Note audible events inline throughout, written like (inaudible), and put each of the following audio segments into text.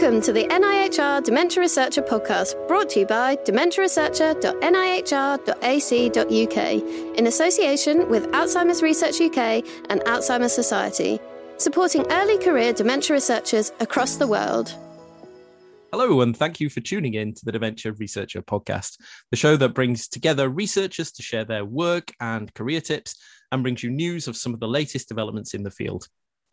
Welcome to the NIHR Dementia Researcher podcast, brought to you by dementiaresearcher.nihr.ac.uk in association with Alzheimer's Research UK and Alzheimer's Society, supporting early career dementia researchers across the world. Hello, and thank you for tuning in to the Dementia Researcher podcast, the show that brings together researchers to share their work and career tips and brings you news of some of the latest developments in the field.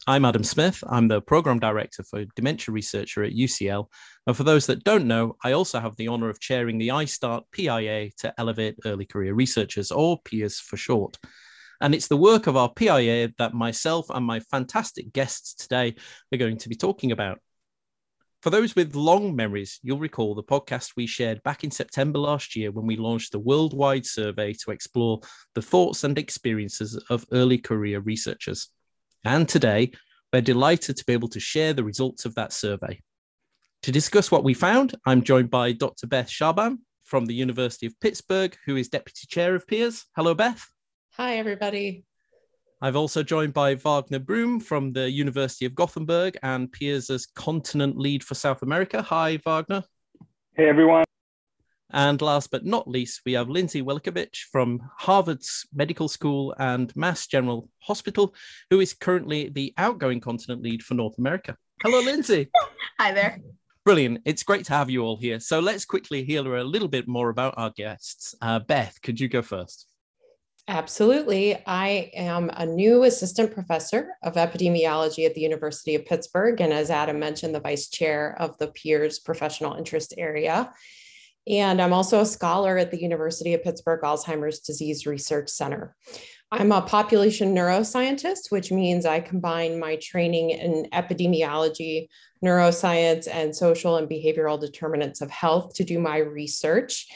I'm Adam Smith. I'm the program director for dementia researcher at UCL. And for those that don't know, I also have the honor of chairing the ISTAART PIA to elevate early career researchers, or PEERs for short. And it's the work of our PIA that myself and my fantastic guests today are going to be talking about. For those with long memories, you'll recall the podcast we shared back in September last year when we launched the worldwide survey to explore the thoughts and experiences of early career researchers. And today, we're delighted to be able to share the results of that survey. To discuss what we found, I'm joined by Dr. Beth Shaaban from the University of Pittsburgh, who is Deputy Chair of PEERs. Hello, Beth. Hi, everybody. I've also joined by Wagner Brum from the University of Gothenburg and PEERs as Continent Lead for South America. Hi, Wagner. Hey, everyone. And last but not least, we have Lindsay Welikovitch from Harvard's Medical School and Mass General Hospital, who is currently the outgoing continent lead for North America. Hello, Lindsay. (laughs) Hi there. Brilliant. It's great to have you all here. So let's quickly hear a little bit more about our guests. Uh, Beth, could you go first? Absolutely. I am a new assistant professor of epidemiology at the University of Pittsburgh. And as Adam mentioned, the vice chair of the PEERs professional interest area. And I'm also a scholar at the University of Pittsburgh Alzheimer's Disease Research Center. I'm a population neuroscientist, which means I combine my training in epidemiology, neuroscience, and social and behavioral determinants of health to do my research.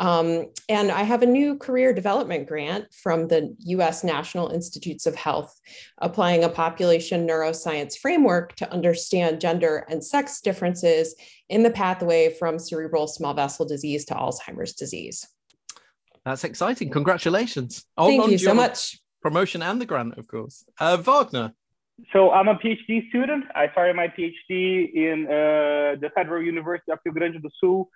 Um, and I have a new career development grant from the US National Institutes of Health, applying a population neuroscience framework to understand gender and sex differences in the pathway from cerebral small vessel disease to Alzheimer's disease. That's exciting. Congratulations. Thank you so much. Promotion and the grant, of course. Uh, Wagner. So I'm a PhD student. I started my PhD in uh, the Federal University of Rio Grande do Sul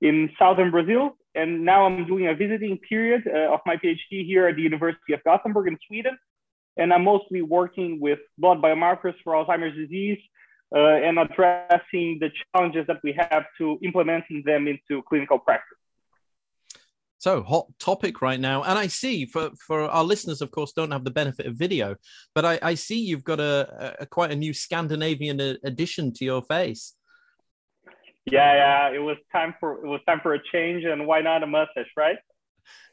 in southern Brazil. And now I'm doing a visiting period uh, of my PhD here at the University of Gothenburg in Sweden. And I'm mostly working with blood biomarkers for Alzheimer's disease uh, and addressing the challenges that we have to implementing them into clinical practice. So hot topic right now, and I see for for our listeners, of course, don't have the benefit of video, but I, I see you've got a, a quite a new Scandinavian addition to your face. Yeah, yeah, it was time for it was time for a change, and why not a mustache, right?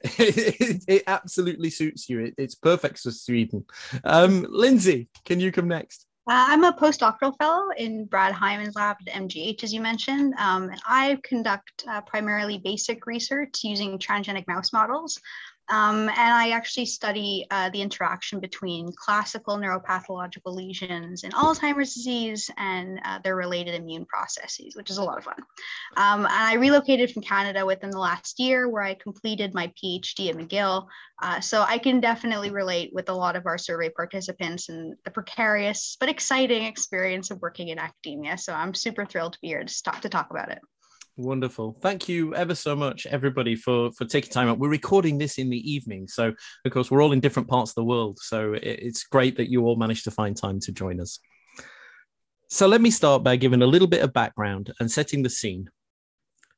it, (laughs) it, absolutely suits you. It, it's perfect for Sweden. Um, Lindsay, can you come next? Uh, I'm a postdoctoral fellow in Brad Hyman's lab at MGH, as you mentioned. Um, and I conduct uh, primarily basic research using transgenic mouse models. Um, and I actually study uh, the interaction between classical neuropathological lesions in Alzheimer's disease and uh, their related immune processes, which is a lot of fun. Um, and I relocated from Canada within the last year where I completed my PhD at McGill. Uh, so I can definitely relate with a lot of our survey participants and the precarious but exciting experience of working in academia. So I'm super thrilled to be here to talk, to talk about it. Wonderful. Thank you ever so much, everybody, for for taking time out. We're recording this in the evening, so of course we're all in different parts of the world. So it's great that you all managed to find time to join us. So let me start by giving a little bit of background and setting the scene.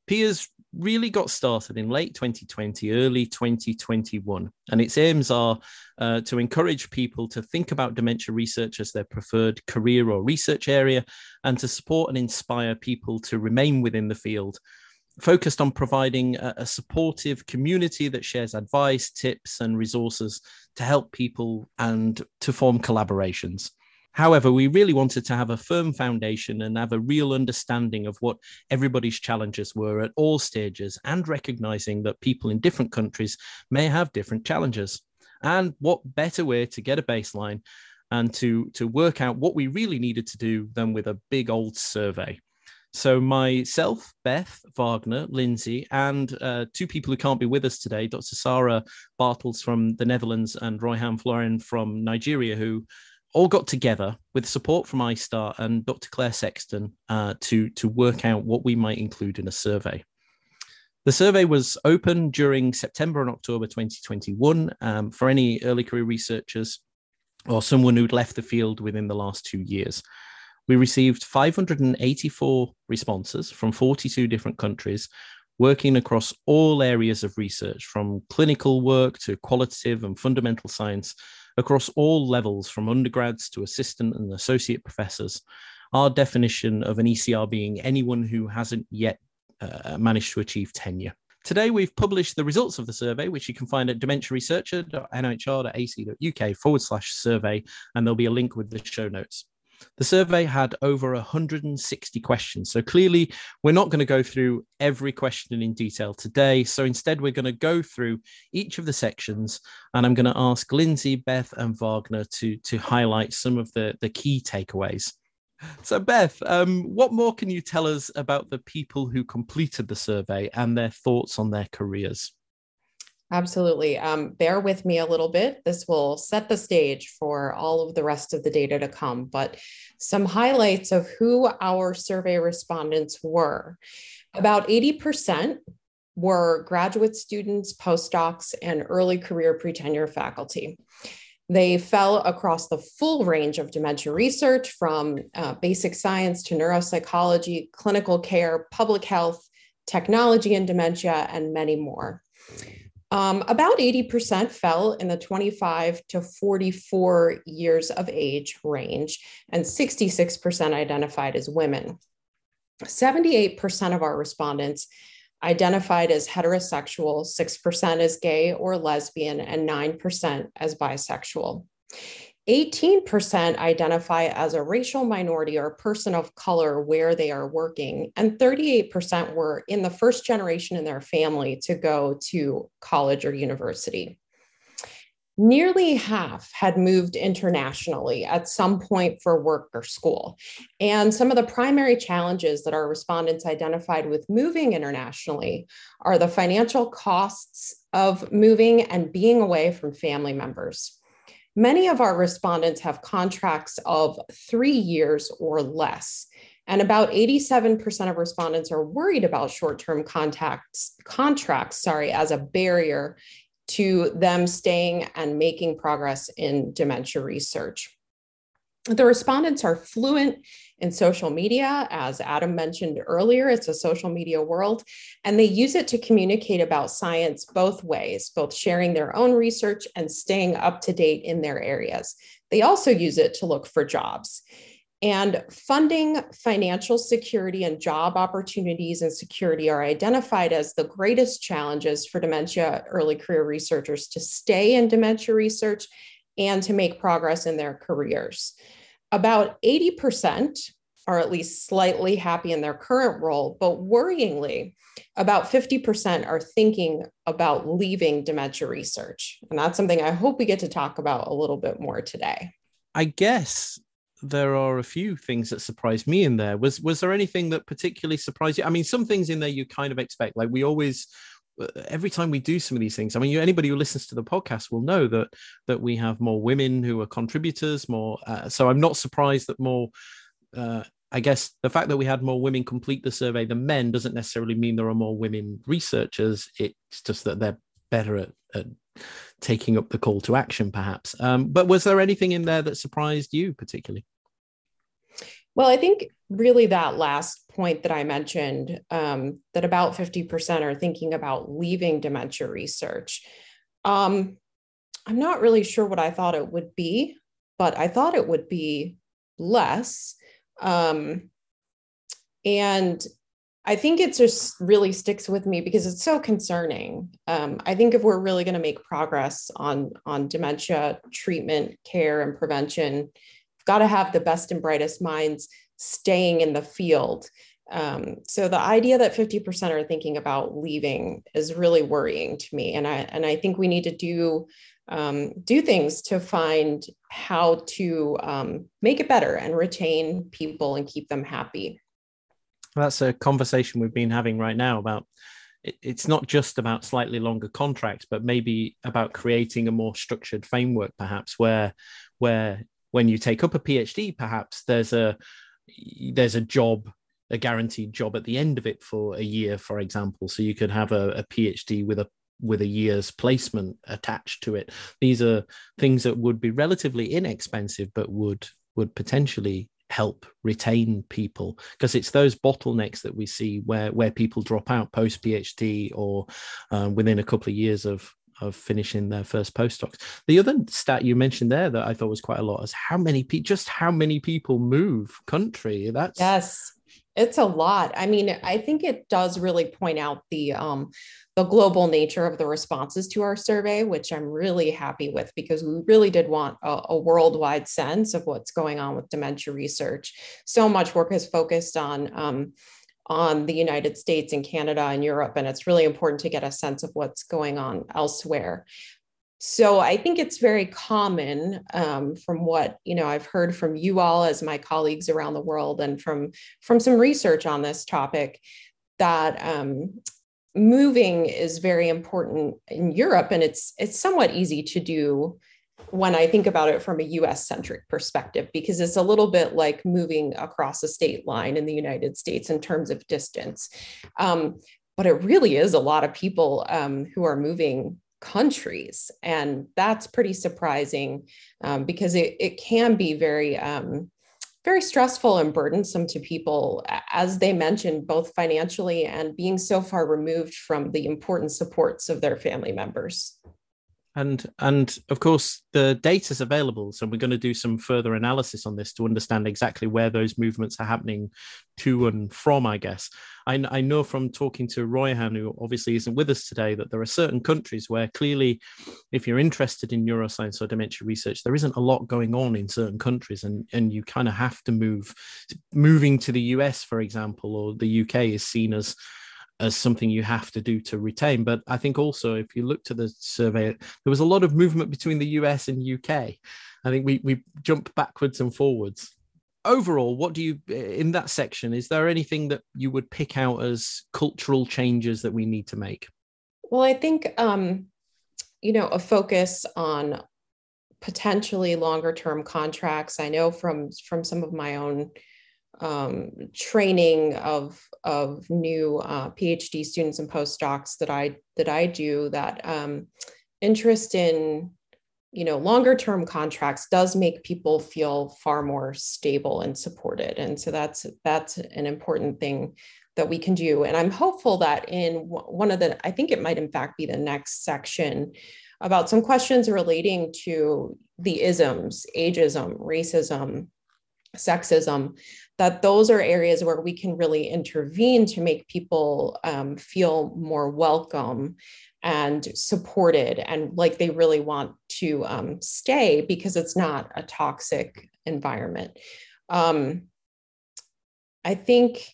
PEERs really got started in late 2020, early 2021. And its aims are uh, to encourage people to think about dementia research as their preferred career or research area and to support and inspire people to remain within the field. Focused on providing a, a supportive community that shares advice, tips, and resources to help people and to form collaborations. However, we really wanted to have a firm foundation and have a real understanding of what everybody's challenges were at all stages and recognizing that people in different countries may have different challenges. And what better way to get a baseline and to, to work out what we really needed to do than with a big old survey. So, myself, Beth, Wagner, Lindsay, and uh, two people who can't be with us today, Dr. Sarah Bartels from the Netherlands and Royhan Florin from Nigeria, who all got together with support from ISTAART and Dr. Claire Sexton uh, to, to work out what we might include in a survey. The survey was open during September and October 2021 um, for any early career researchers or someone who'd left the field within the last two years. We received 584 responses from 42 different countries, working across all areas of research, from clinical work to qualitative and fundamental science, across all levels, from undergrads to assistant and associate professors. Our definition of an ECR being anyone who hasn't yet uh, managed to achieve tenure. Today, we've published the results of the survey, which you can find at dementiaresearcher.nihr.ac.uk forward slash survey, and there'll be a link with the show notes. The survey had over 160 questions. So clearly, we're not going to go through every question in detail today. So instead, we're going to go through each of the sections, and I'm going to ask Lindsay, Beth, and Wagner to, to highlight some of the, the key takeaways. So, Beth, um, what more can you tell us about the people who completed the survey and their thoughts on their careers? Absolutely. Um, bear with me a little bit. This will set the stage for all of the rest of the data to come, but some highlights of who our survey respondents were. About 80% were graduate students, postdocs, and early career pre tenure faculty. They fell across the full range of dementia research from uh, basic science to neuropsychology, clinical care, public health, technology and dementia, and many more. Um, about 80% fell in the 25 to 44 years of age range, and 66% identified as women. 78% of our respondents identified as heterosexual, 6% as gay or lesbian, and 9% as bisexual. 18% identify as a racial minority or person of color where they are working, and 38% were in the first generation in their family to go to college or university. Nearly half had moved internationally at some point for work or school. And some of the primary challenges that our respondents identified with moving internationally are the financial costs of moving and being away from family members. Many of our respondents have contracts of three years or less. And about 87% of respondents are worried about short-term contacts, contracts, sorry, as a barrier to them staying and making progress in dementia research. The respondents are fluent in social media. As Adam mentioned earlier, it's a social media world, and they use it to communicate about science both ways, both sharing their own research and staying up to date in their areas. They also use it to look for jobs. And funding, financial security, and job opportunities and security are identified as the greatest challenges for dementia early career researchers to stay in dementia research and to make progress in their careers. About 80% are at least slightly happy in their current role, but worryingly, about 50% are thinking about leaving dementia research. And that's something I hope we get to talk about a little bit more today. I guess there are a few things that surprised me in there. Was was there anything that particularly surprised you? I mean, some things in there you kind of expect. Like we always every time we do some of these things i mean anybody who listens to the podcast will know that that we have more women who are contributors more uh, so i'm not surprised that more uh, i guess the fact that we had more women complete the survey than men doesn't necessarily mean there are more women researchers. It's just that they're better at, at taking up the call to action perhaps. Um, but was there anything in there that surprised you particularly? Well, I think really that last point that I mentioned um, that about 50% are thinking about leaving dementia research. Um, I'm not really sure what I thought it would be, but I thought it would be less. Um, and I think it just really sticks with me because it's so concerning. Um, I think if we're really going to make progress on, on dementia treatment, care, and prevention, we've got to have the best and brightest minds staying in the field. Um, so the idea that 50% are thinking about leaving is really worrying to me. And I, and I think we need to do, um, do things to find how to um, make it better and retain people and keep them happy. That's a conversation we've been having right now about it's not just about slightly longer contracts, but maybe about creating a more structured framework, perhaps where where when you take up a PhD, perhaps there's a there's a job a guaranteed job at the end of it for a year, for example. So you could have a, a PhD with a with a year's placement attached to it. These are things that would be relatively inexpensive, but would would potentially help retain people because it's those bottlenecks that we see where where people drop out post PhD or um, within a couple of years of of finishing their first postdocs. The other stat you mentioned there that I thought was quite a lot is how many people, just how many people move country. That's yes, it's a lot. I mean, I think it does really point out the um, the global nature of the responses to our survey, which I'm really happy with because we really did want a, a worldwide sense of what's going on with dementia research. So much work has focused on um, on the United States and Canada and Europe, and it's really important to get a sense of what's going on elsewhere. So I think it's very common um, from what you know I've heard from you all as my colleagues around the world and from from some research on this topic that um, moving is very important in Europe and it's it's somewhat easy to do when I think about it from a US centric perspective because it's a little bit like moving across a state line in the United States in terms of distance. Um, but it really is a lot of people um, who are moving countries. And that's pretty surprising um, because it, it can be very, um, very stressful and burdensome to people, as they mentioned, both financially and being so far removed from the important supports of their family members and and of course the data is available so we're going to do some further analysis on this to understand exactly where those movements are happening to and from i guess. I, I know from talking to royhan who obviously isn't with us today that there are certain countries where clearly if you're interested in neuroscience or dementia research there isn't a lot going on in certain countries and and you kind of have to move. Moving to the us for example or the uk is seen as as something you have to do to retain. But I think also, if you look to the survey, there was a lot of movement between the US and UK. I think we we jump backwards and forwards. Overall, what do you in that section? Is there anything that you would pick out as cultural changes that we need to make? Well, I think um, you know a focus on potentially longer term contracts. I know from from some of my own um, training of of new uh, PhD students and postdocs that I that I do that um, interest in you know longer term contracts does make people feel far more stable and supported. And so that's that's an important thing that we can do. And i'm hopeful that in one of the i think it might in fact be the next section about some questions relating to the isms ageism racism sexism that those are areas where we can really intervene to make people um, feel more welcome and supported and like they really want to um, stay because it's not a toxic environment. Um, I think,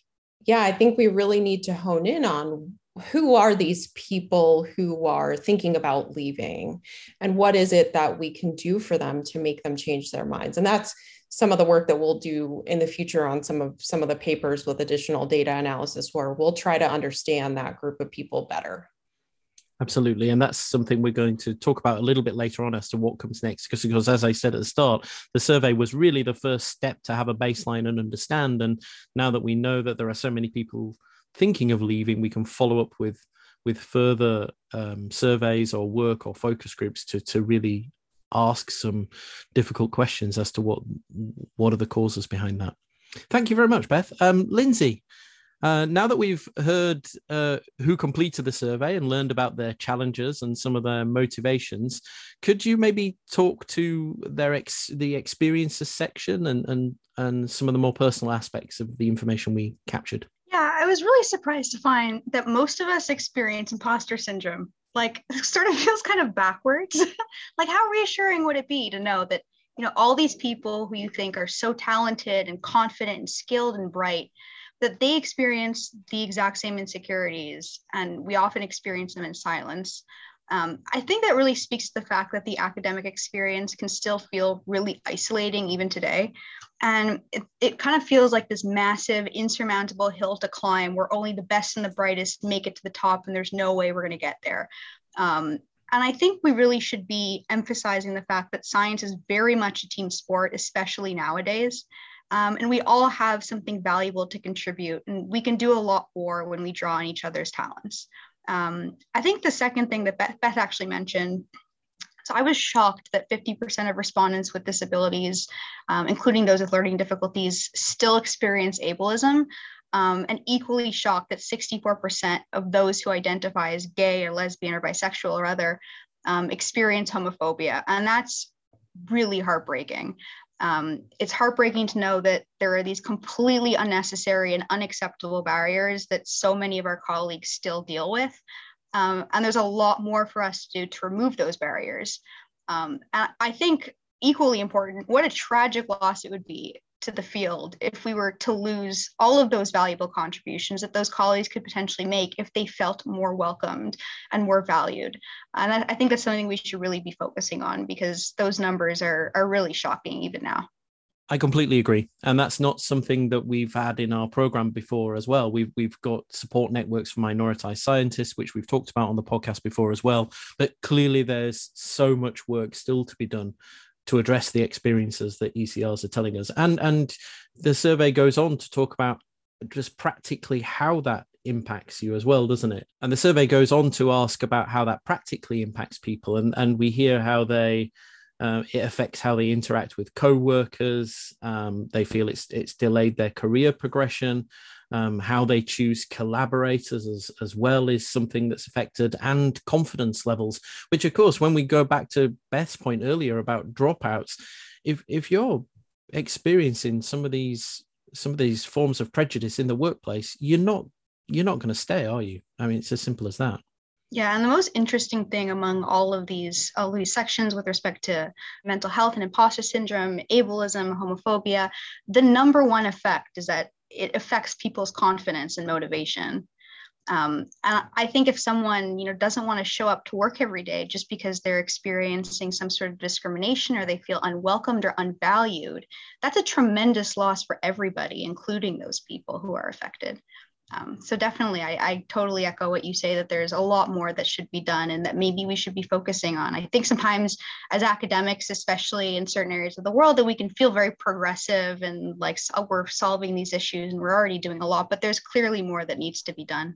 yeah, I think we really need to hone in on who are these people who are thinking about leaving and what is it that we can do for them to make them change their minds and that's some of the work that we'll do in the future on some of some of the papers with additional data analysis where we'll try to understand that group of people better. Absolutely and that's something we're going to talk about a little bit later on as to what comes next because, because as i said at the start the survey was really the first step to have a baseline and understand and now that we know that there are so many people thinking of leaving we can follow up with with further um, surveys or work or focus groups to to really ask some difficult questions as to what what are the causes behind that. Thank you very much, Beth. Um, Lindsay, uh, now that we've heard uh, who completed the survey and learned about their challenges and some of their motivations, could you maybe talk to their ex- the experiences section and, and and some of the more personal aspects of the information we captured? Yeah, I was really surprised to find that most of us experience imposter syndrome like (laughs) sort of feels kind of backwards. (laughs) like how reassuring would it be to know that you know all these people who you think are so talented and confident and skilled and bright that they experience the exact same insecurities and we often experience them in silence um, I think that really speaks to the fact that the academic experience can still feel really isolating even today. And it, it kind of feels like this massive, insurmountable hill to climb where only the best and the brightest make it to the top, and there's no way we're going to get there. Um, and I think we really should be emphasizing the fact that science is very much a team sport, especially nowadays. Um, and we all have something valuable to contribute, and we can do a lot more when we draw on each other's talents. Um, I think the second thing that Beth, Beth actually mentioned so I was shocked that 50% of respondents with disabilities, um, including those with learning difficulties, still experience ableism. Um, and equally shocked that 64% of those who identify as gay or lesbian or bisexual or other um, experience homophobia. And that's really heartbreaking. Um, it's heartbreaking to know that there are these completely unnecessary and unacceptable barriers that so many of our colleagues still deal with. Um, and there's a lot more for us to do to remove those barriers. Um, and I think equally important, what a tragic loss it would be to the field if we were to lose all of those valuable contributions that those colleagues could potentially make if they felt more welcomed and more valued. And I, I think that's something we should really be focusing on because those numbers are, are really shocking even now. I completely agree, and that's not something that we've had in our program before as well. We've we've got support networks for minoritized scientists, which we've talked about on the podcast before as well. But clearly, there's so much work still to be done to address the experiences that ECRs are telling us, and and the survey goes on to talk about just practically how that impacts you as well, doesn't it? And the survey goes on to ask about how that practically impacts people, and and we hear how they uh, it affects how they interact with co-workers. Um, they feel it's it's delayed their career progression. Um, how they choose collaborators as, as well is something that's affected, and confidence levels. Which, of course, when we go back to Beth's point earlier about dropouts, if if you're experiencing some of these some of these forms of prejudice in the workplace, you're not you're not going to stay, are you? I mean, it's as simple as that. Yeah, and the most interesting thing among all of these all these sections with respect to mental health and imposter syndrome, ableism, homophobia, the number one effect is that it affects people's confidence and motivation. Um, and I think if someone you know doesn't want to show up to work every day just because they're experiencing some sort of discrimination or they feel unwelcomed or unvalued, that's a tremendous loss for everybody, including those people who are affected. Um, so definitely, I, I, totally echo what you say that there's a lot more that should be done and that maybe we should be focusing on. I think sometimes as academics, especially in certain areas of the world, that we can feel very progressive and like we're solving these issues and we're already doing a lot, but there's clearly more that needs to be done.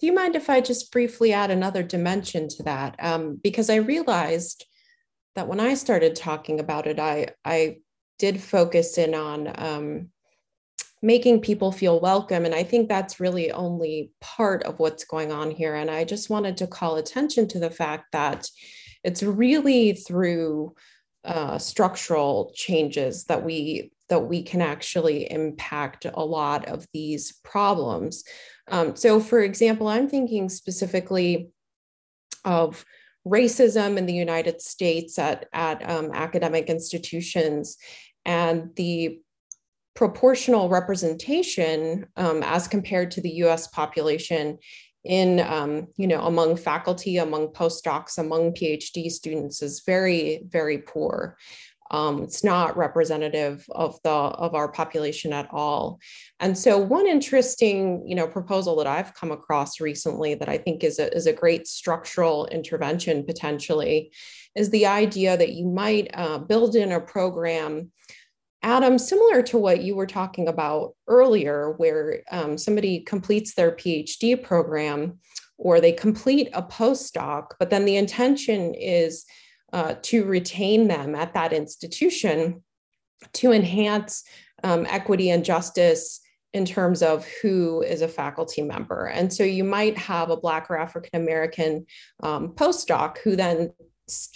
Do you mind if I just briefly add another dimension to that? Um, because I realized that when I started talking about it, I I did focus in on um, making people feel welcome. And I think that's really only part of what's going on here. And I just wanted to call attention to the fact that it's really through uh, structural changes that we that we can actually impact a lot of these problems. Um, so, for example, I'm thinking specifically of racism in the United States at, at um, academic institutions and the proportional representation um, as compared to the US population in um, you know among faculty among postdocs among phd students is very very poor. Um, it's not representative of the of our population at all. And so one interesting you know proposal that i've come across recently that i think is a, is a great structural intervention potentially is the idea that you might uh, build in a program Adam, similar to what you were talking about earlier, where um, somebody completes their PhD program or they complete a postdoc, but then the intention is uh, to retain them at that institution to enhance um, equity and justice in terms of who is a faculty member. And so you might have a Black or African American um, postdoc who then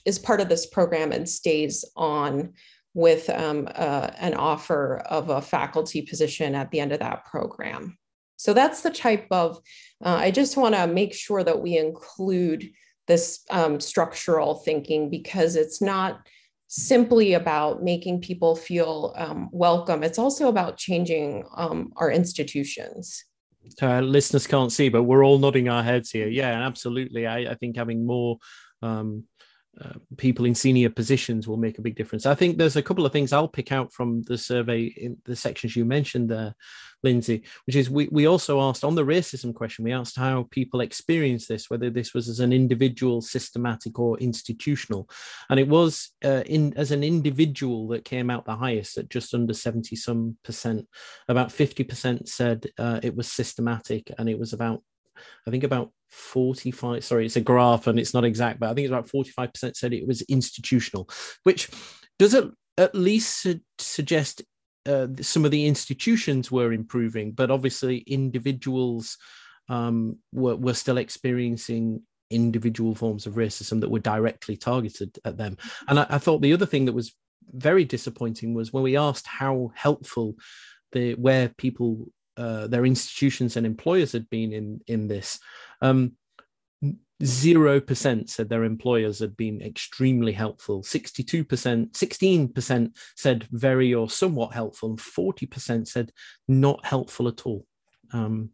is part of this program and stays on with um, uh, an offer of a faculty position at the end of that program. So that's the type of, uh, I just want to make sure that we include this um, structural thinking because it's not simply about making people feel um, welcome, it's also about changing um, our institutions. Uh, listeners can't see, but we're all nodding our heads here. Yeah, absolutely. I, I think having more um, uh, people in senior positions will make a big difference. I think there's a couple of things I'll pick out from the survey in the sections you mentioned there, Lindsay, which is we, we also asked on the racism question, we asked how people experience this, whether this was as an individual, systematic, or institutional. And it was uh, in as an individual that came out the highest at just under 70 some percent. About 50% said uh, it was systematic, and it was about I think about 45, sorry, it's a graph and it's not exact, but I think it's about 45% said it was institutional, which does it at least su- suggest uh, some of the institutions were improving, but obviously individuals um, were, were still experiencing individual forms of racism that were directly targeted at them. And I, I, thought the other thing that was very disappointing was when we asked how helpful the where people uh, their institutions and employers had been in in this. Um, Zero percent said their employers had been extremely helpful. 62%, 16% said very or somewhat helpful, and 40% said not helpful at all. Um,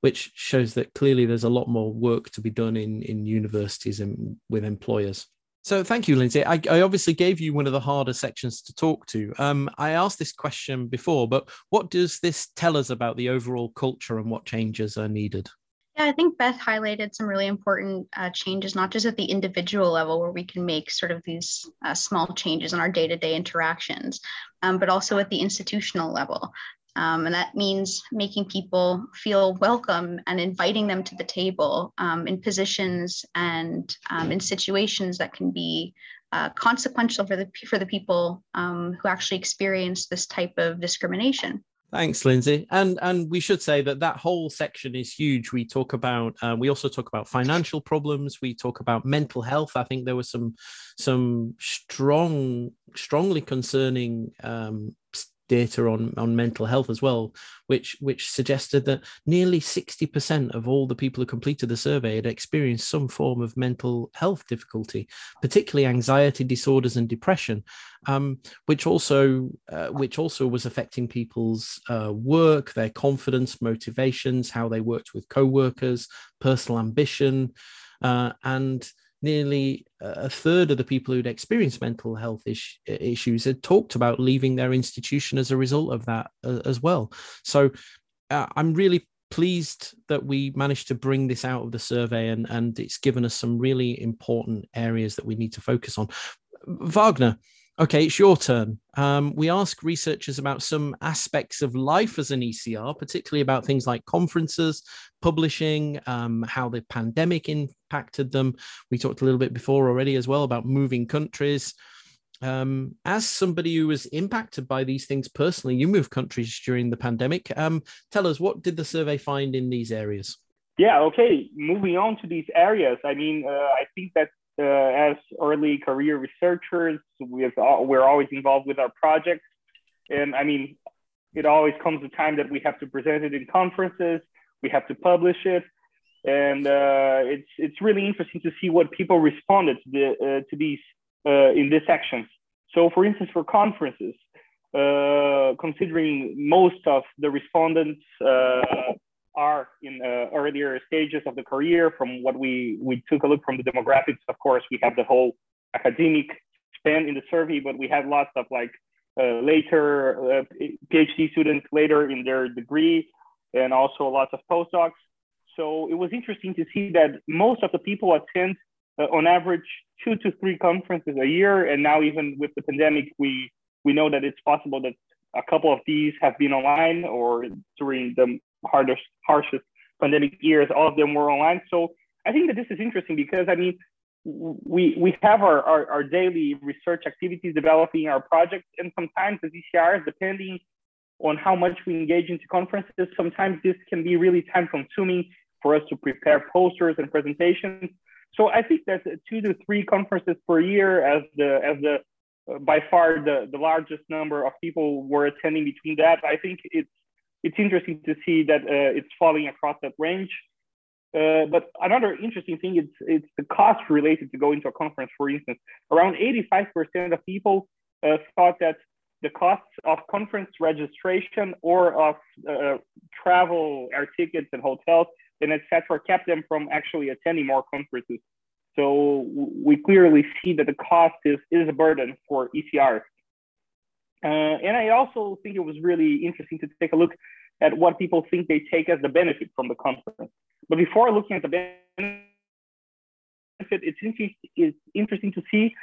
which shows that clearly there's a lot more work to be done in, in universities and with employers. So thank you, Lindsay. I, I, obviously gave you one of the harder sections to talk to. Um, I asked this question before, but what does this tell us about the overall culture and what changes are needed? Yeah, I think Beth highlighted some really important uh, changes, not just at the individual level where we can make sort of these uh, small changes in our day to day interactions, um, but also at the institutional level. Um, and that means making people feel welcome and inviting them to the table um, in positions and um, in situations that can be uh, consequential for the, for the people um, who actually experience this type of discrimination. Thanks, Lindsay. And and we should say that that whole section is huge. We talk about uh, we also talk about financial problems. We talk about mental health. I think there was some some strong, strongly concerning um, data on, on mental health as well, which which suggested that nearly 60% of all the people who completed the survey had experienced some form of mental health difficulty, particularly anxiety disorders and depression, um, which also uh, which also was affecting people's uh, work, their confidence, motivations, how they worked with co-workers, personal ambition, uh, and nearly a third of the people who'd experienced mental health is- issues had talked about leaving their institution as a result of that uh, as well. So uh, I'm really pleased that we managed to bring this out of the survey and, and it's given us some really important areas that we need to focus on. Wagner, Okay, it's your turn. Um, we ask researchers about some aspects of life as an ECR, particularly about things like conferences, publishing, um, how the pandemic impacted them. We talked a little bit before already as well about moving countries. Um, as somebody who was impacted by these things personally, you moved countries during the pandemic. Um, tell us, what did the survey find in these areas? Yeah, okay. Moving on to these areas, I mean, uh, I think that uh, as early career researchers, have, we're always involved with our projects. And I mean, it always comes a time that we have to present it in conferences, we have to publish it. And uh, it's, it's really interesting to see what people responded to, the, uh, to these uh, in this section. So for instance, for conferences, uh, considering most of the respondents uh, are in uh, earlier stages of the career. From what we we took a look from the demographics, of course, we have the whole academic span in the survey, but we have lots of like uh, later uh, PhD students later in their degree, and also lots of postdocs. So it was interesting to see that most of the people attend uh, on average two to three conferences a year, and now even with the pandemic, we we know that it's possible that a couple of these have been online or during the hardest, harshest pandemic years, all of them were online. So I think that this is interesting because I mean, we we have our, our, our daily research activities developing our projects, and sometimes as ECRs, depending on how much we engage into conferences, sometimes this can be really time consuming for us to prepare posters and presentations. So I think that two to three conferences per year as the as the by far the, the largest number of people were attending between that. I think it's it's interesting to see that uh, it's falling across that range. Uh, but another interesting thing is it's the cost related to going to a conference. For instance, around 85% of people uh, thought that the costs of conference registration or of uh, travel, air tickets, and hotels, and etc., kept them from actually attending more conferences. So we clearly see that the cost is, is a burden for ECRs. Uh, and I also think it was really interesting to take a look at what people think they take as the benefit from the conference. But before looking at the benefit, it's interesting, it's interesting to see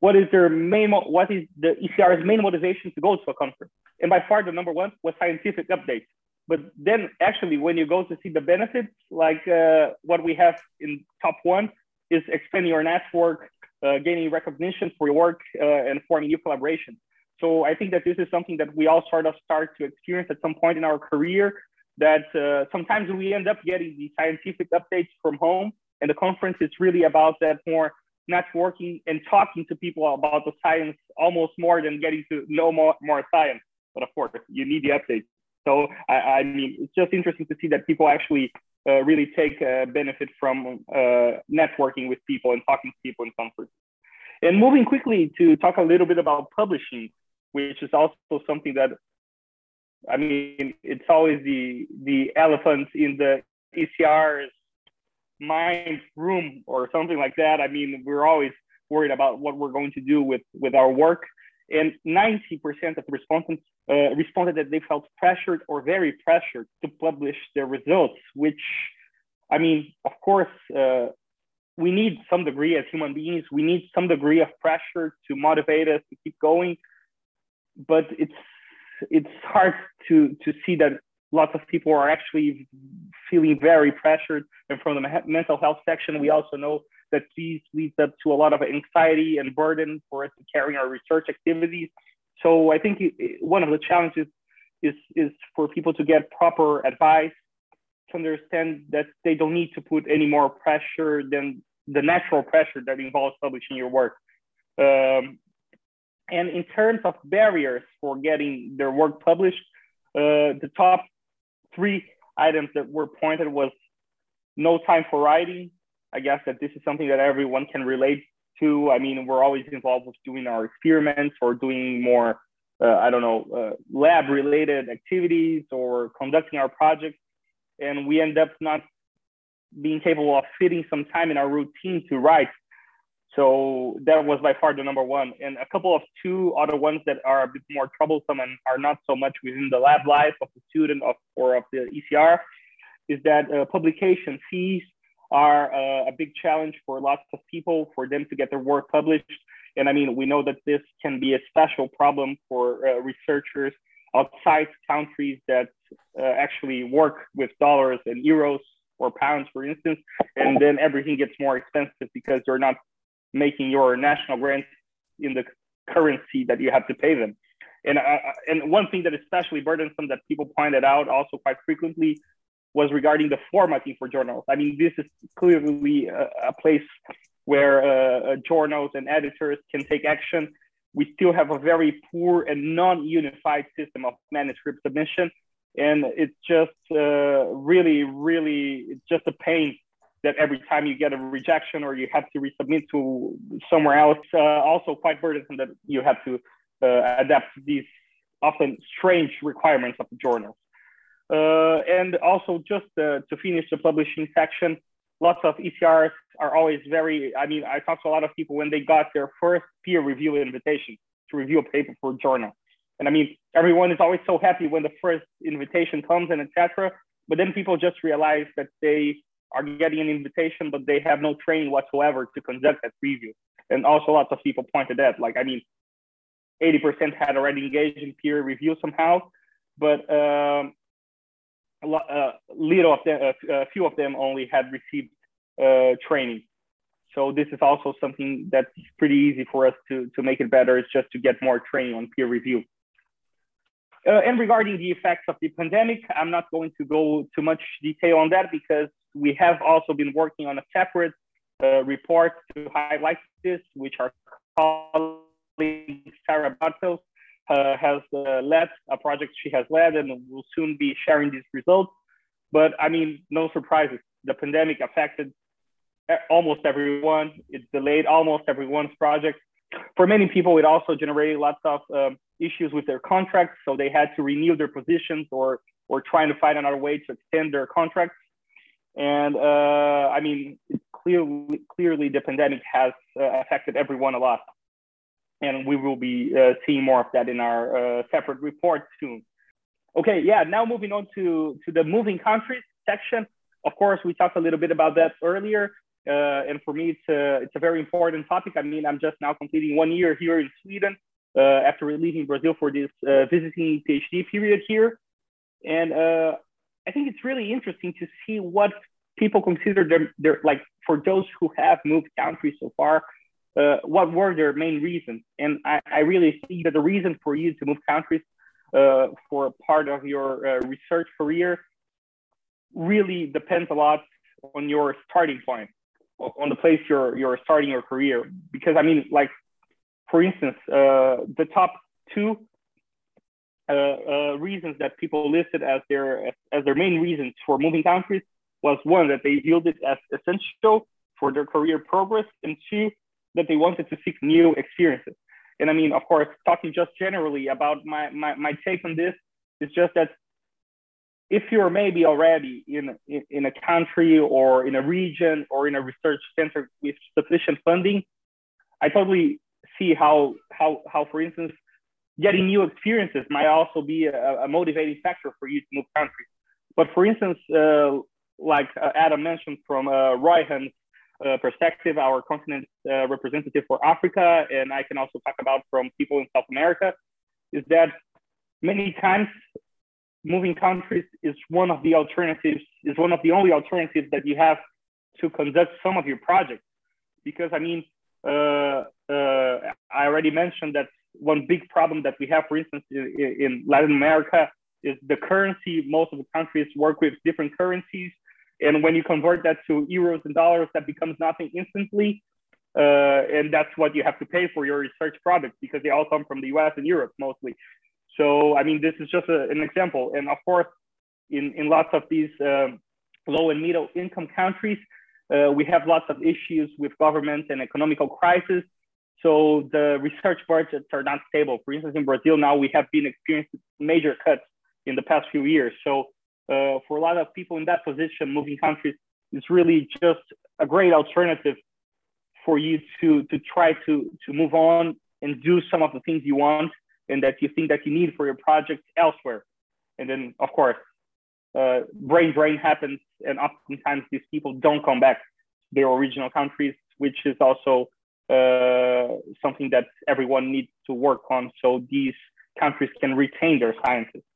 what is their main, what is the ECR's main motivation to go to a conference. And by far the number one was scientific updates. But then actually when you go to see the benefits, like uh, what we have in top one is expanding your network, uh, gaining recognition for your work uh, and forming new collaboration. So I think that this is something that we all sort of start to experience at some point in our career that uh, sometimes we end up getting the scientific updates from home and the conference is really about that more networking and talking to people about the science almost more than getting to know more, more science. But of course, you need the updates. So I, I mean, it's just interesting to see that people actually uh, really take uh, benefit from uh, networking with people and talking to people in conferences. And moving quickly to talk a little bit about publishing, which is also something that, I mean, it's always the the elephant in the ECR's mind room or something like that. I mean, we're always worried about what we're going to do with with our work. And 90% of the respondents uh, responded that they felt pressured or very pressured to publish their results, which, I mean, of course, uh, we need some degree as human beings, we need some degree of pressure to motivate us to keep going. But it's it's hard to to see that lots of people are actually feeling very pressured. And from the mental health section, we also know that this leads up to a lot of anxiety and burden for us to carry our research activities. So I think one of the challenges is, is for people to get proper advice, to understand that they don't need to put any more pressure than the natural pressure that involves publishing your work. Um, and in terms of barriers for getting their work published, uh, the top three items that were pointed was no time for writing. I guess that this is something that everyone can relate to. I mean, we're always involved with doing our experiments or doing more, uh, I don't know, uh, lab related activities or conducting our projects. And we end up not being capable of fitting some time in our routine to write. So that was by far the number one. And a couple of two other ones that are a bit more troublesome and are not so much within the lab life of the student of, or of the ECR is that uh, publication fees are uh, a big challenge for lots of people for them to get their work published. And I mean, we know that this can be a special problem for uh, researchers outside countries that uh, actually work with dollars and euros or pounds, for instance, and then everything gets more expensive because you're not making your national grants in the currency that you have to pay them. And, uh, and one thing that is especially burdensome that people pointed out also quite frequently was regarding the formatting for journals. I mean, this is clearly a, a place where uh, uh, journals and editors can take action. We still have a very poor and non-unified system of manuscript submission. And it's just uh, really, really, it's just a pain that every time you get a rejection or you have to resubmit to somewhere else, uh, also quite burdensome that you have to uh, adapt these often strange requirements of the journals. Uh, and also just uh, to finish the publishing section, lots of ECRs are always very, I mean, I talked to a lot of people when they got their first peer review invitation to review a paper for a journal. And I mean, everyone is always so happy when the first invitation comes and etc. But then people just realize that they are getting an invitation, but they have no training whatsoever to conduct that review. And also lots of people pointed that, like, I mean, 80% had already engaged in peer review somehow, but um, a lot, uh, little of them, uh, a few of them only had received uh, training. So this is also something that's pretty easy for us to, to make it better. It's just to get more training on peer review. Uh, and regarding the effects of the pandemic, I'm not going to go too much detail on that because we have also been working on a separate uh, report to highlight this, which our colleague Sarah Bartels uh, has uh, led, a project she has led, and will soon be sharing these results. But I mean, no surprises. The pandemic affected almost everyone. It delayed almost everyone's project. For many people, it also generated lots of um, issues with their contracts, so they had to renew their positions or or trying to find another way to extend their contracts. And uh, I mean, clearly, clearly the pandemic has uh, affected everyone a lot. And we will be uh, seeing more of that in our uh, separate report soon. Okay, yeah. Now moving on to to the moving countries section. Of course, we talked a little bit about that earlier, uh, and for me, it's a it's a very important topic. I mean, I'm just now completing one year here in Sweden uh, after leaving Brazil for this uh, visiting PhD period here, and uh, I think it's really interesting to see what people consider their, their like for those who have moved countries so far. Uh, what were their main reasons? And I, I really see that the reason for you to move countries uh, for a part of your uh, research career really depends a lot on your starting point, on the place you're you're starting your career. Because I mean, like for instance, uh, the top two uh, uh, reasons that people listed as their as their main reasons for moving countries was one that they viewed it as essential for their career progress, and two that they wanted to seek new experiences. And I mean, of course, talking just generally about my, my, my take on this is just that if you're maybe already in, in, in a country or in a region or in a research center with sufficient funding, I totally see how, how, how for instance, getting new experiences might also be a, a motivating factor for you to move countries. But for instance, uh, like uh, Adam mentioned from uh, Royhan's uh, perspective, our continent uh, representative for Africa, and I can also talk about from people in South America, is that many times moving countries is one of the alternatives, is one of the only alternatives that you have to conduct some of your projects. Because I mean, uh, uh I already mentioned that one big problem that we have, for instance, in, in Latin America is the currency. Most of the countries work with different currencies and when you convert that to euros and dollars, that becomes nothing instantly. Uh, and that's what you have to pay for your research products because they all come from the US and Europe mostly. So, I mean, this is just a, an example. And of course, in, in lots of these um, low and middle income countries, uh, we have lots of issues with government and economical crisis. So the research budgets are not stable. For instance, in Brazil now we have been experiencing major cuts in the past few years. So uh, for a lot of people in that position, moving countries is really just a great alternative for you to to try to to move on and do some of the things you want and that you think that you need for your project elsewhere. And then, of course, uh, brain drain happens, and oftentimes these people don't come back to their original countries, which is also uh, something that everyone needs to work on so these countries can retain their scientists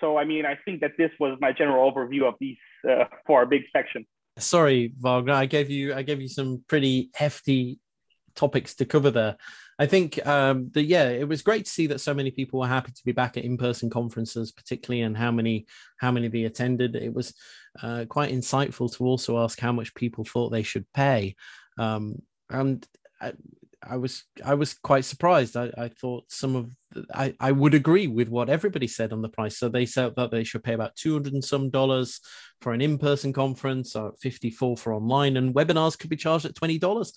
so I mean, I think that this was my general overview of these uh, four big sections. Sorry, Wagner, I gave you I gave you some pretty hefty topics to cover there. I think um, that yeah, it was great to see that so many people were happy to be back at in-person conferences, particularly, and how many how many they attended. It was uh, quite insightful to also ask how much people thought they should pay, um, and uh, I was I was quite surprised. I, I thought some of the, I, I would agree with what everybody said on the price. So they said that they should pay about two hundred and some dollars for an in-person conference, or fifty four for online, and webinars could be charged at twenty dollars.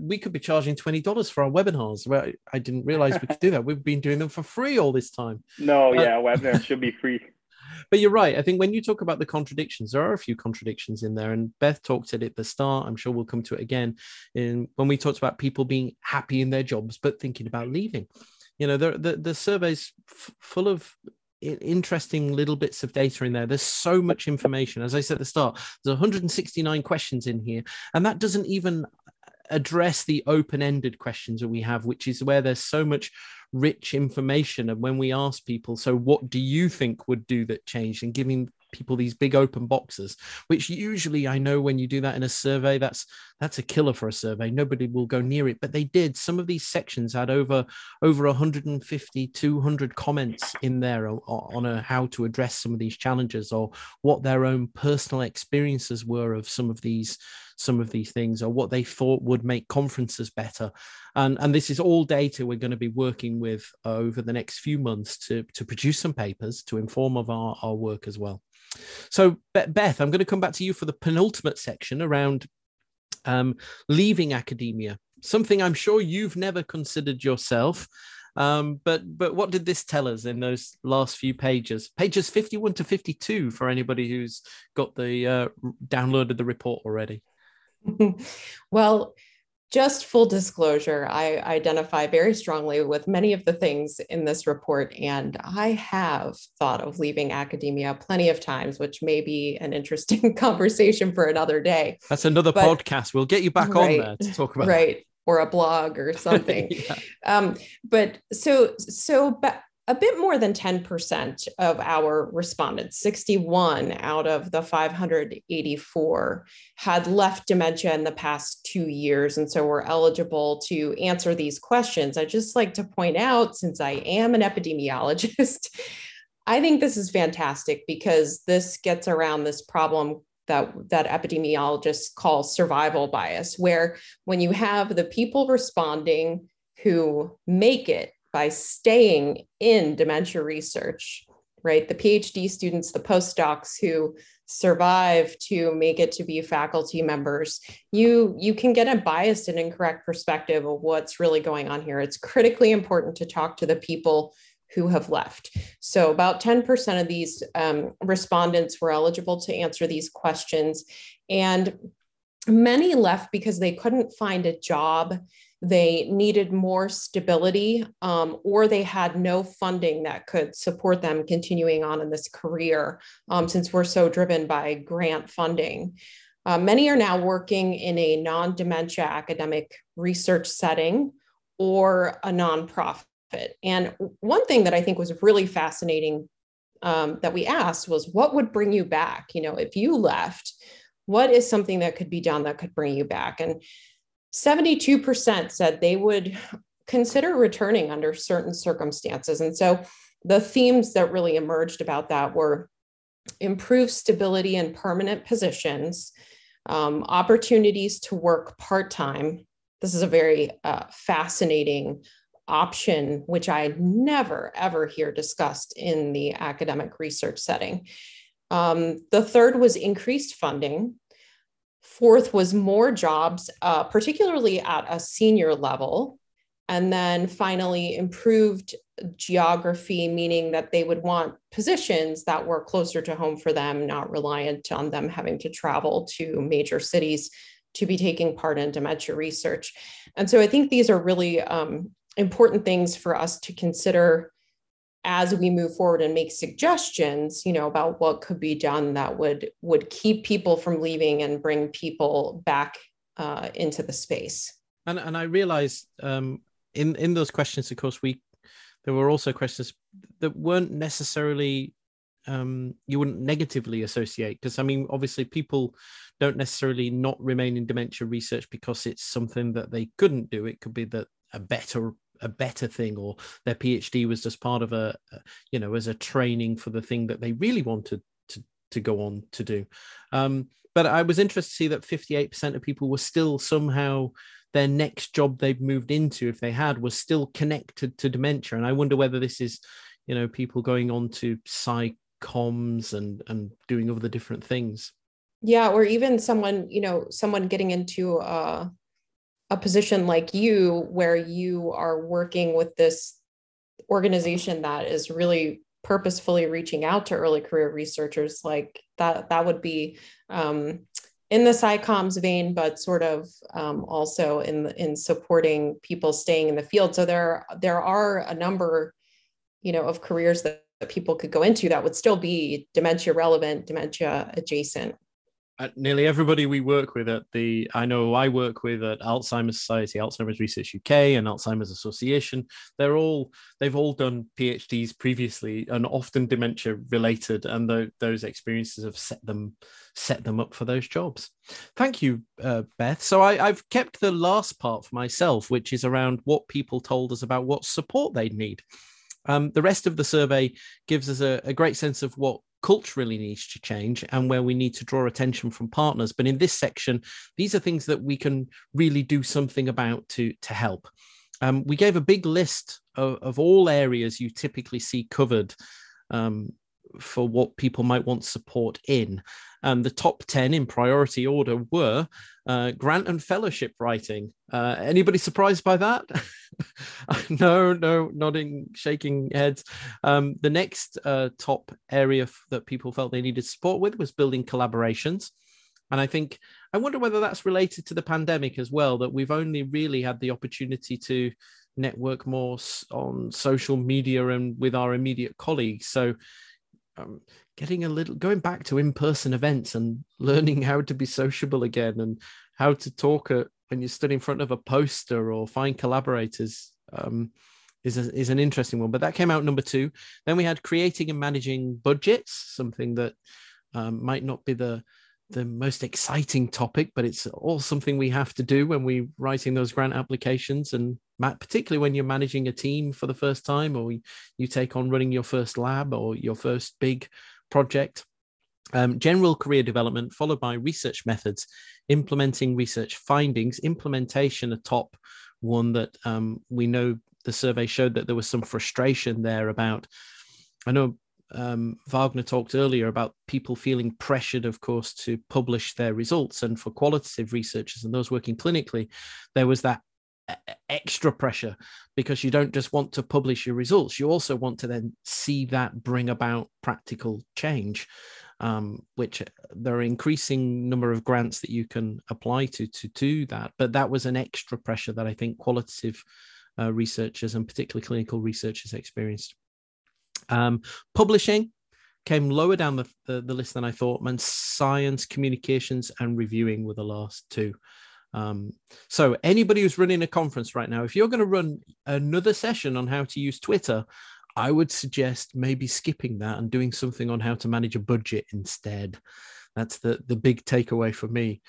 We could be charging twenty dollars for our webinars. Well, I didn't realize we could do that. We've been doing them for free all this time. No, uh, yeah, webinars should be free but you're right. I think when you talk about the contradictions, there are a few contradictions in there. And Beth talked at it at the start. I'm sure we'll come to it again in when we talked about people being happy in their jobs but thinking about leaving. You know, the the, the survey's f- full of interesting little bits of data in there. There's so much information. As I said at the start, there's 169 questions in here, and that doesn't even address the open-ended questions that we have, which is where there's so much rich information. And when we ask people, so what do you think would do that change? And giving people these big open boxes which usually i know when you do that in a survey that's that's a killer for a survey nobody will go near it but they did some of these sections had over over 150 200 comments in there on, a, how to address some of these challenges or what their own personal experiences were of some of these some of these things or what they thought would make conferences better. And, and this is all data we're going to be working with over the next few months to, to produce some papers to inform of our, our work as well. So, Beth, I'm going to come back to you for the penultimate section around um, leaving academia, something I'm sure you've never considered yourself. Um, but but what did this tell us in those last few pages? Pages 51 to 52 for anybody who's got the uh, downloaded the report already. (laughs) well, just full disclosure, I identify very strongly with many of the things in this report, and I have thought of leaving academia plenty of times, which may be an interesting (laughs) conversation for another day. That's another but, podcast. We'll get you back right, on there to talk about right. That. Or a blog or (laughs) something. yeah. um, but so so but a bit more than 10% of our respondents, 61 out of the 584, had left dementia in the past two years. And so we're eligible to answer these questions. I just like to point out, since I am an epidemiologist, (laughs) I think this is fantastic because this gets around this problem that, that epidemiologists call survival bias, where when you have the people responding who make it by staying in dementia research, right? The PhD students, the postdocs who survive to make it to be faculty members, you, you can get a biased and incorrect perspective of what's really going on here. It's critically important to talk to the people who have left. So, about 10% of these um, respondents were eligible to answer these questions. And many left because they couldn't find a job they needed more stability um, or they had no funding that could support them continuing on in this career um, since we're so driven by grant funding. Uh, many are now working in a non dementia academic research setting or a nonprofit. And one thing that I think was really fascinating um, that we asked was what would bring you back? You know, if you left, what is something that could be done that could bring you back? And 72% said they would consider returning under certain circumstances. And so the themes that really emerged about that were improved stability in permanent positions, um, opportunities to work part time. This is a very uh, fascinating option, which I never ever hear discussed in the academic research setting. Um, the third was increased funding. Fourth was more jobs, uh, particularly at a senior level. And then finally, improved geography, meaning that they would want positions that were closer to home for them, not reliant on them having to travel to major cities to be taking part in dementia research. And so I think these are really um, important things for us to consider as we move forward and make suggestions you know about what could be done that would would keep people from leaving and bring people back uh, into the space. And and i realized um, in in those questions of course we there were also questions that weren't necessarily um, you wouldn't negatively associate because i mean obviously people don't necessarily not remain in dementia research because it's something that they couldn't do. It could be that a better a better thing or their phd was just part of a, you know as a training for the thing that they really wanted to to go on to do. Um, but i was interested to see that 58% of people were still somehow their next job they've moved into if they had was still connected to dementia. And i wonder whether this is you know people going on to SciComms and and doing other different things. Yeah or even someone you know someone getting into uh a position like you where you are working with this organization that is really purposefully reaching out to early career researchers like that that would be um, in the SciComms vein but sort of um, also in in supporting people staying in the field. So there there are a number you know of careers that, that people could go into that would still be dementia relevant dementia adjacent nearly everybody we work with at the I know I work with at Alzheimer's Society, Alzheimer's Research UK, and Alzheimer's Association. They're all they've all done PhDs previously and often dementia related, and the, those experiences have set them set them up for those jobs. Thank you, uh, Beth. So I, I've kept the last part for myself, which is around what people told us about what support they'd need. Um, the rest of the survey gives us a, a great sense of what culturally needs to change and where we need to draw attention from partners. But in this section, these are things that we can really do something about to, to help. Um, we gave a big list of, of, all areas you typically see covered um, for what people might want support in. Um, the top 10 in priority order were uh, grant and fellowship writing. Uh, anybody surprised by that? (laughs) no, no, nodding, shaking heads. Um, the next uh, top area that people felt they needed support with was building collaborations. And I think I wonder whether that's related to the pandemic as well, that we've only really had the opportunity to network more on social media and with our immediate colleagues. So um, getting a little going back to in-person events and learning how to be sociable again and how to talk at, when you stood in front of a poster or find collaborators um, is, a, is an interesting one. But that came out number two. Then we had creating and managing budgets, something that um, might not be the the most exciting topic, but it's all something we have to do when we're writing those grant applications. And particularly when you're managing a team for the first time, or you take on running your first lab or your first big project. Um, general career development, followed by research methods, implementing research findings, implementation, a top one that um, we know the survey showed that there was some frustration there about. I know um, Wagner talked earlier about people feeling pressured, of course, to publish their results. And for qualitative researchers and those working clinically, there was that extra pressure because you don't just want to publish your results, you also want to then see that bring about practical change. Um, which uh, there are increasing number of grants that you can apply to to do that. But that was an extra pressure that I think qualitative uh, researchers and particularly clinical researchers experienced. Um, publishing came lower down the, the, the, list than I thought, and science, communications, and reviewing were the last two. Um, so, anybody who's running a conference right now, if you're going to run another session on how to use Twitter, I would suggest maybe skipping that and doing something on how to manage a budget instead. That's the, the big takeaway for me.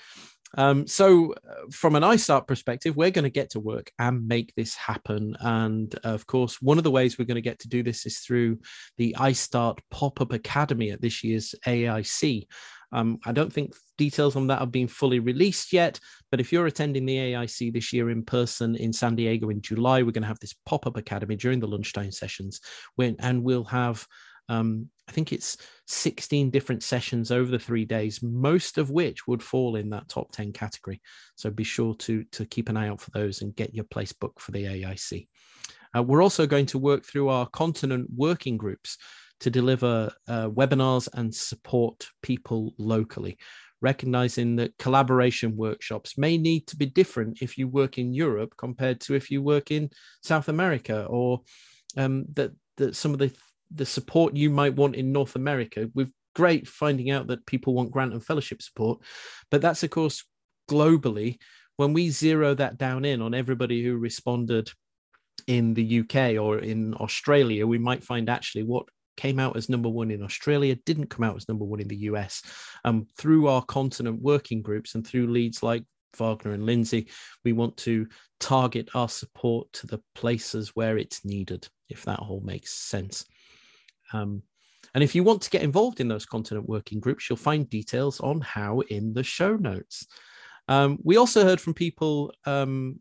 Um, so, uh, from an ISTAART perspective, we're going to get to work and make this happen. And uh, of course, one of the ways we're going to get to do this is through the ISTAART Pop Up Academy at this year's AAIC. Um, I don't think details on that have been fully released yet, but if you're attending the AAIC this year in person in San Diego in July, we're going to have this pop up academy during the lunchtime sessions, when, and we'll have um, I think it's 16 different sessions over the three days, most of which would fall in that top 10 category. So be sure to, to keep an eye out for those and get your place booked for the AAIC. Uh, we're also going to work through our continent working groups to deliver uh, webinars and support people locally, recognizing that collaboration workshops may need to be different if you work in Europe compared to if you work in South America, or um, that, that some of the the support you might want in North America. We've great finding out that people want grant and fellowship support, but that's of course globally. When we zero that down in on everybody who responded in the UK or in Australia, we might find actually what came out as number one in Australia didn't come out as number one in the US. Um, through our continent working groups and through leads like Wagner and Lindsay, we want to target our support to the places where it's needed, if that all makes sense. Um, and if you want to get involved in those continent working groups, you'll find details on how in the show notes. Um, we also heard from people um,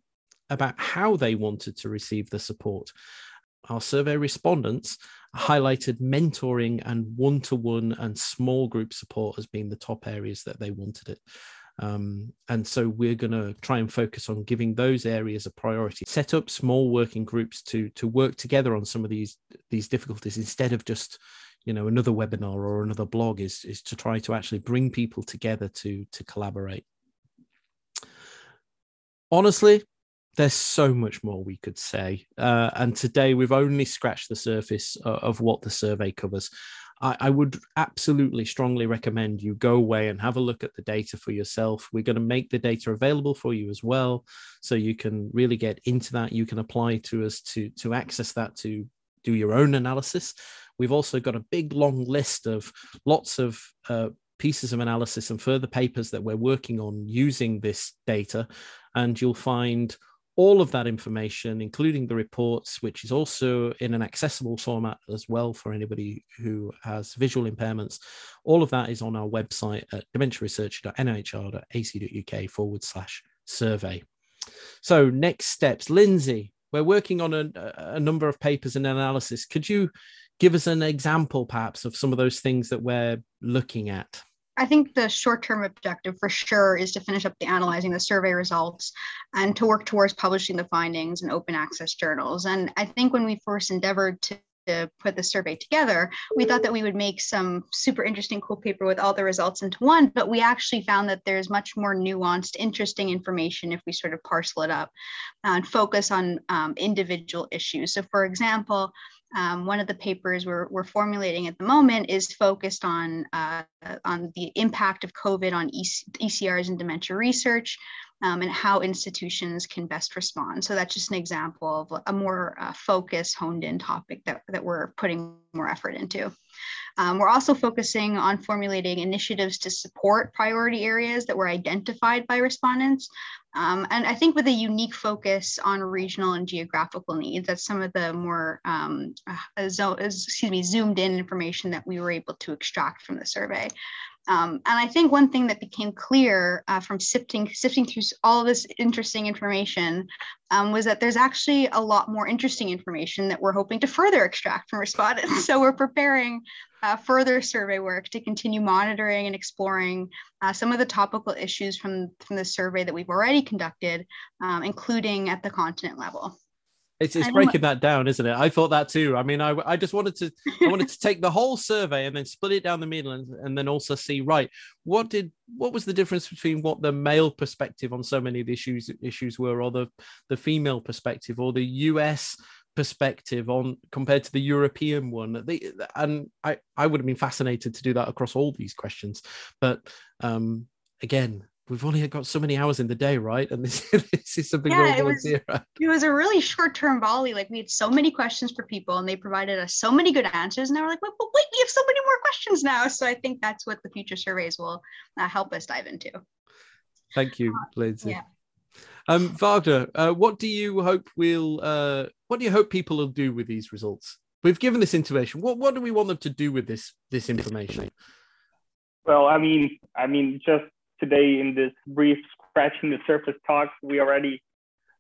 about how they wanted to receive the support. Our survey respondents highlighted mentoring and one to one and small group support as being the top areas that they wanted it. Um, and so we're going to try and focus on giving those areas a priority. Set up small working groups to to work together on some of these these difficulties instead of just you know another webinar or another blog is is to try to actually bring people together to to collaborate. Honestly, there's so much more we could say. Uh, and today we've only scratched the surface of, of what the survey covers. I, I would absolutely strongly recommend you go away and have a look at the data for yourself. We're going to make the data available for you as well, so you can really get into that. You can apply to us to to access that to do your own analysis. We've also got a big long list of lots of uh, pieces of analysis and further papers that we're working on using this data, and you'll find all of that information, including the reports, which is also in an accessible format as well for anybody who has visual impairments. All of that is on our website at dementiaresearcher.nihr.ac.uk forward slash survey. So, next steps. Lindsay, we're working on a, a number of papers and analysis. Could you give us an example, perhaps, of some of those things that we're looking at? I think the short term objective for sure is to finish up the analyzing the survey results and to work towards publishing the findings in open access journals. And I think when we first endeavored to to put the survey together, we thought that we would make some super interesting, cool paper with all the results into one, but we actually found that there's much more nuanced, interesting information if we sort of parcel it up and focus on um, individual issues. So, for example, um, one of the papers we're, we're formulating at the moment is focused on, uh, on the impact of COVID on ECRs and dementia research um, and how institutions can best respond. So that's just an example of a more uh, focused, honed in topic that, that we're putting more effort into. Um, we're also focusing on formulating initiatives to support priority areas that were identified by respondents. Um, and I think with a unique focus on regional and geographical needs, that's some of the more um, uh, zo- excuse me, zoomed in information that we were able to extract from the survey. Um, and I think one thing that became clear uh, from sifting sifting through all this interesting information um, was that there's actually a lot more interesting information that we're hoping to further extract from respondents. (laughs) So we're preparing uh, further survey work to continue monitoring and exploring uh, some of the topical issues from, from the survey that we've already conducted, um, including at the continent level. It's, it's breaking that down, isn't it? I thought that too. I mean, I, I just wanted to I wanted to take the whole survey and then split it down the middle and, and then also see right what did what was the difference between what the male perspective on so many of the issues issues were or the the female perspective or the US perspective on compared to the European one. They, and I I would have been fascinated to do that across all these questions, but um, again, we've only got so many hours in the day, right? And (laughs) this, this is something yeah, it was, (laughs) it was a really short term volley. Like we had so many questions for people and they provided us so many good answers. And they were like, wait, wait, we have so many more questions now. So I think that's what the future surveys will uh, help us dive into. Thank you, uh, Lindsay. Yeah. Um, Wagner, uh, what do you hope will, uh, what do you hope people will do with these results? We've given this information. What, what do we want them to do with this, this information? Well, I mean, I mean, just today in this brief scratching the surface talk, we already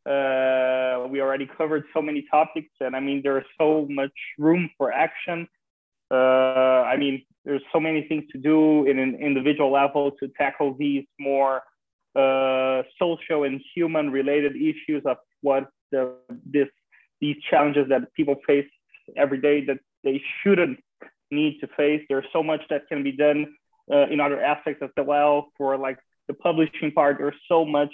uh, we already covered so many topics, and I mean there's so much room for action. Uh, I mean there's so many things to do in an individual level to tackle these more uh, social and human related issues of what the, this these challenges that people face every day that they shouldn't need to face. There's so much that can be done uh, in other aspects as well. For like the publishing part, there's so much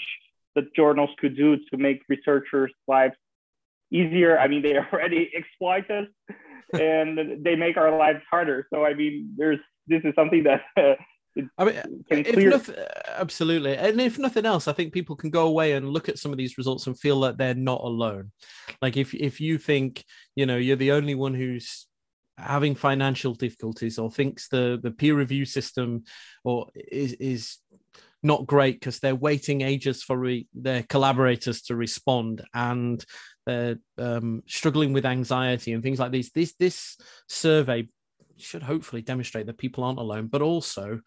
that journals could do to make researchers' lives easier. I mean, they (laughs) already exploit us and they make our lives harder. So I mean, there's this is something that. (laughs) Uh, I mean, if nothing, absolutely, and if nothing else, I think people can go away and look at some of these results and feel that they're not alone. Like if if you think you know you're the only one who's having financial difficulties or thinks the the peer review system or is is not great because they're waiting ages for re- their collaborators to respond and they're um, struggling with anxiety and things like these. This this survey should hopefully demonstrate that people aren't alone but also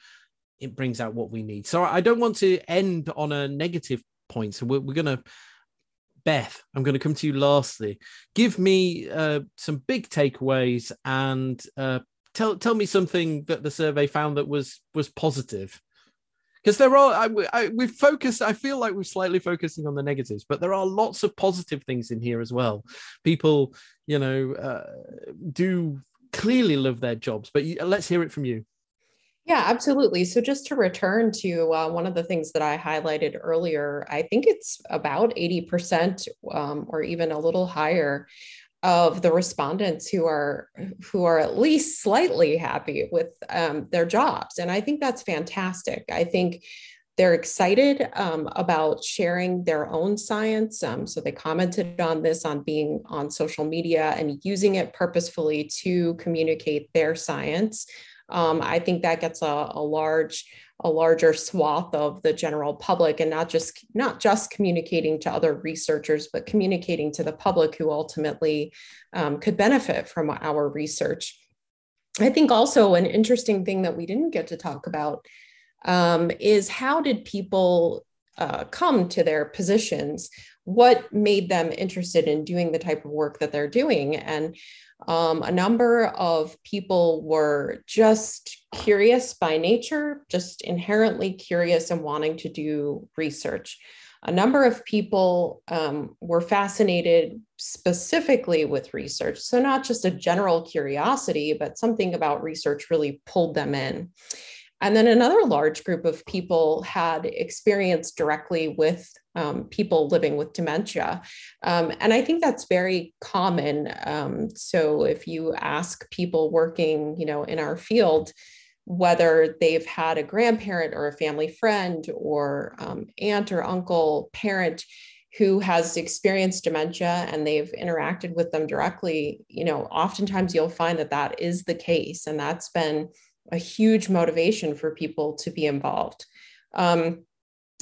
it brings out what we need. So i don't want to end on a negative point. So we're, we're going to Beth, I'm going to come to you lastly. Give me uh, some big takeaways and uh, tell tell me something that the survey found that was was positive. Because there are, I, I, we've focused. I feel like we're slightly focusing on the negatives, but there are lots of positive things in here as well. People, you know, uh, do clearly love their jobs. But you, let's hear it from you. Yeah, absolutely. So, just to return to uh, one of the things that I highlighted earlier, I think it's about 80% um, or even a little higher of the respondents who are who are at least slightly happy with um, their jobs and i think that's fantastic i think they're excited um, about sharing their own science um, so they commented on this on being on social media and using it purposefully to communicate their science um, I think that gets a, a large a larger swath of the general public and not just not just communicating to other researchers but communicating to the public who ultimately um, could benefit from our research. I think also an interesting thing that we didn't get to talk about um, is how did people uh, come to their positions what made them interested in doing the type of work that they're doing and um, a number of people were just curious by nature, just inherently curious and wanting to do research. A number of people um, were fascinated specifically with research. So, not just a general curiosity, but something about research really pulled them in. And then another large group of people had experience directly with um, people living with dementia. Um, and I think that's very common. Um, so if you ask people working, you know, in our field, whether they've had a grandparent or a family friend or um, aunt or uncle, parent who has experienced dementia and they've interacted with them directly, you know, oftentimes you'll find that that is the case. And that's been a huge motivation for people to be involved. Um,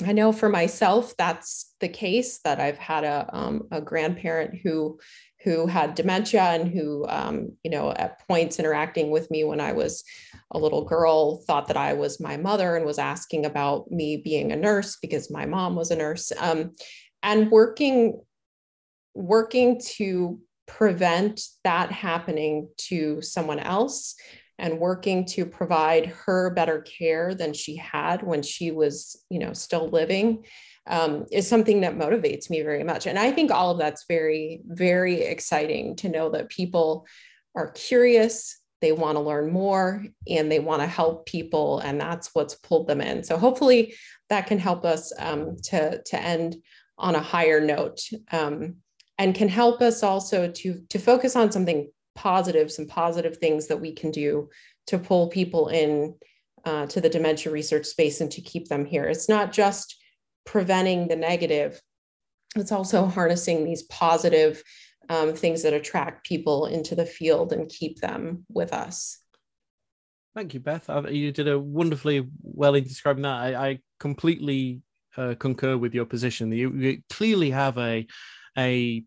I know for myself that's the case that I've had a, um, a grandparent who who had dementia and who um, you know at points interacting with me when I was a little girl thought that I was my mother and was asking about me being a nurse because my mom was a nurse um, and working working to prevent that happening to someone else and working to provide her better care than she had when she was you know still living um, is something that motivates me very much. And i think all of that's very very exciting to know that people are curious they want to learn more and they want to help people and that's what's pulled them in. So hopefully that can help us um, to to end on a higher note um, and can help us also to to focus on something positive, some positive things that we can do to pull people in uh, to the dementia research space and to keep them here. It's not just preventing the negative, it's also harnessing these positive um, things that attract people into the field and keep them with us. Thank you, Beth. You did a wonderfully well in describing that. I, I completely uh, concur with your position. You, you clearly have a a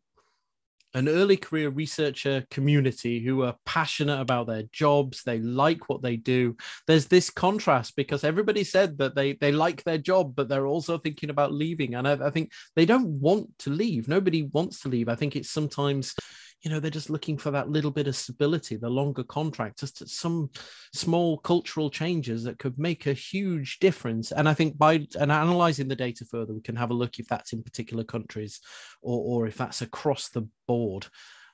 an early career researcher community who are passionate about their jobs they like what they do. There's this contrast because everybody said that they they like their job but they're also thinking about leaving. And I, I think they don't want to leave. Nobody wants to leave. I think it's sometimes you know they're just looking for that little bit of stability the longer contract just some small cultural changes that could make a huge difference. And i think by and analyzing the data further we can have a look if that's in particular countries or, or if that's across the board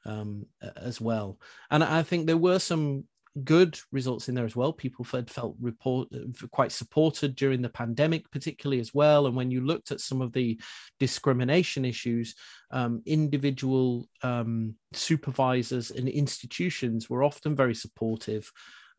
um, as well. And i think there were some good results in there as well. People had felt report quite supported during the pandemic, particularly as well. And when you looked at some of the discrimination issues, um, individual um, supervisors and institutions were often very supportive.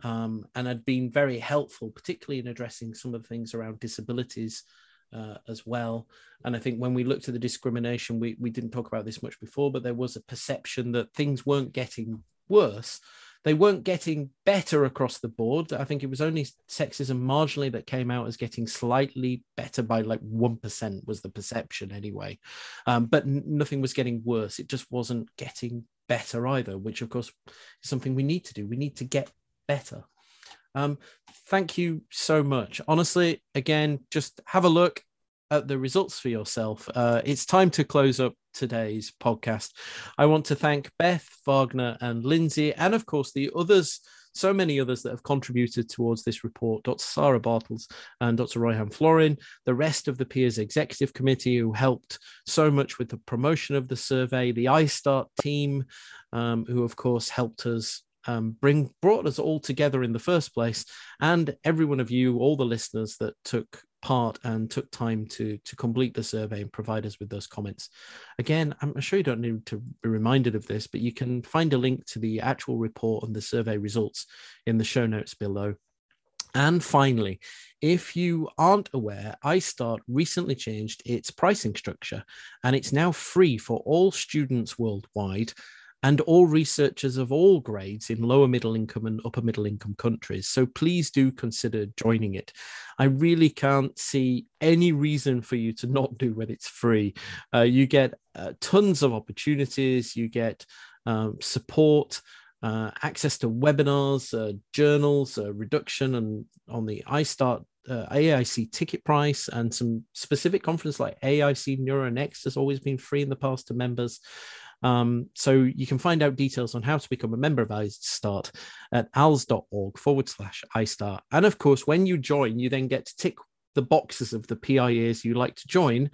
Um, and had been very helpful, particularly in addressing some of the things around disabilities uh, as well. And I think when we looked at the discrimination, we, we didn't talk about this much before, but there was a perception that things weren't getting worse, they weren't getting better across the board. I think it was only sexism marginally that came out as getting slightly better by like 1% was the perception anyway. Um, but nothing was getting worse. It just wasn't getting better either, which of course is something we need to do. We need to get better. Um, thank you so much. Honestly, again, just have a look at the results for yourself. Uh, it's time to close up today's podcast. I want to thank Beth, Wagner, and Lindsay, and of course the others, so many others that have contributed towards this report Dr. Sarah Bartels and Dr. Royhan Florin, the rest of the PEERs Executive Committee who helped so much with the promotion of the survey, the ISTAART team, um, who of course helped us um, bring brought us all together in the first place, and every one of you, all the listeners that took part and took time to to complete the survey and provide us with those comments. Again, I'm sure you don't need to be reminded of this, but you can find a link to the actual report and the survey results in the show notes below. And finally, if you aren't aware, ISTAART recently changed its pricing structure and it's now free for all students worldwide and all researchers of all grades in lower middle income and upper middle income countries. So please do consider joining it. I really can't see any reason for you to not do when it's free. Uh, you get uh, tons of opportunities, you get um, support. Uh, access to webinars, uh, journals, uh, reduction and on the ISTAART uh, AAIC ticket price and some specific conference like AAIC NeuroNext has always been free in the past to members. Um, so you can find out details on how to become a member of ISTAART at alz.org forward slash ISTAART. And of course, when you join, you then get to tick the boxes of the PIAs you like to join.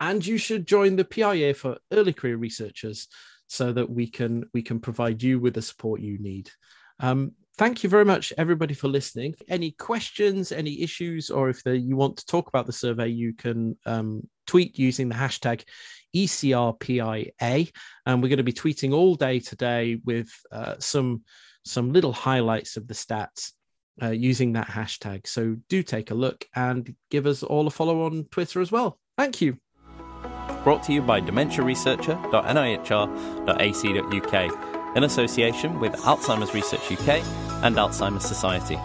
And you should join the PIA for early career researchers so that we can we can provide you with the support you need. Um, thank you very much, everybody, for listening. Any questions, any issues, or if the, you want to talk about the survey, you can um, tweet using the hashtag ECRPIA. And we're going to be tweeting all day today with uh, some some little highlights of the stats uh, using that hashtag. So do take a look and give us all a follow on Twitter as well. Thank you. Brought to you by dementiaresearcher.nihr.ac.uk in association with Alzheimer's Research UK and Alzheimer's Society,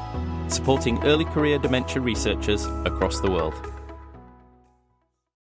supporting early career dementia researchers across the world.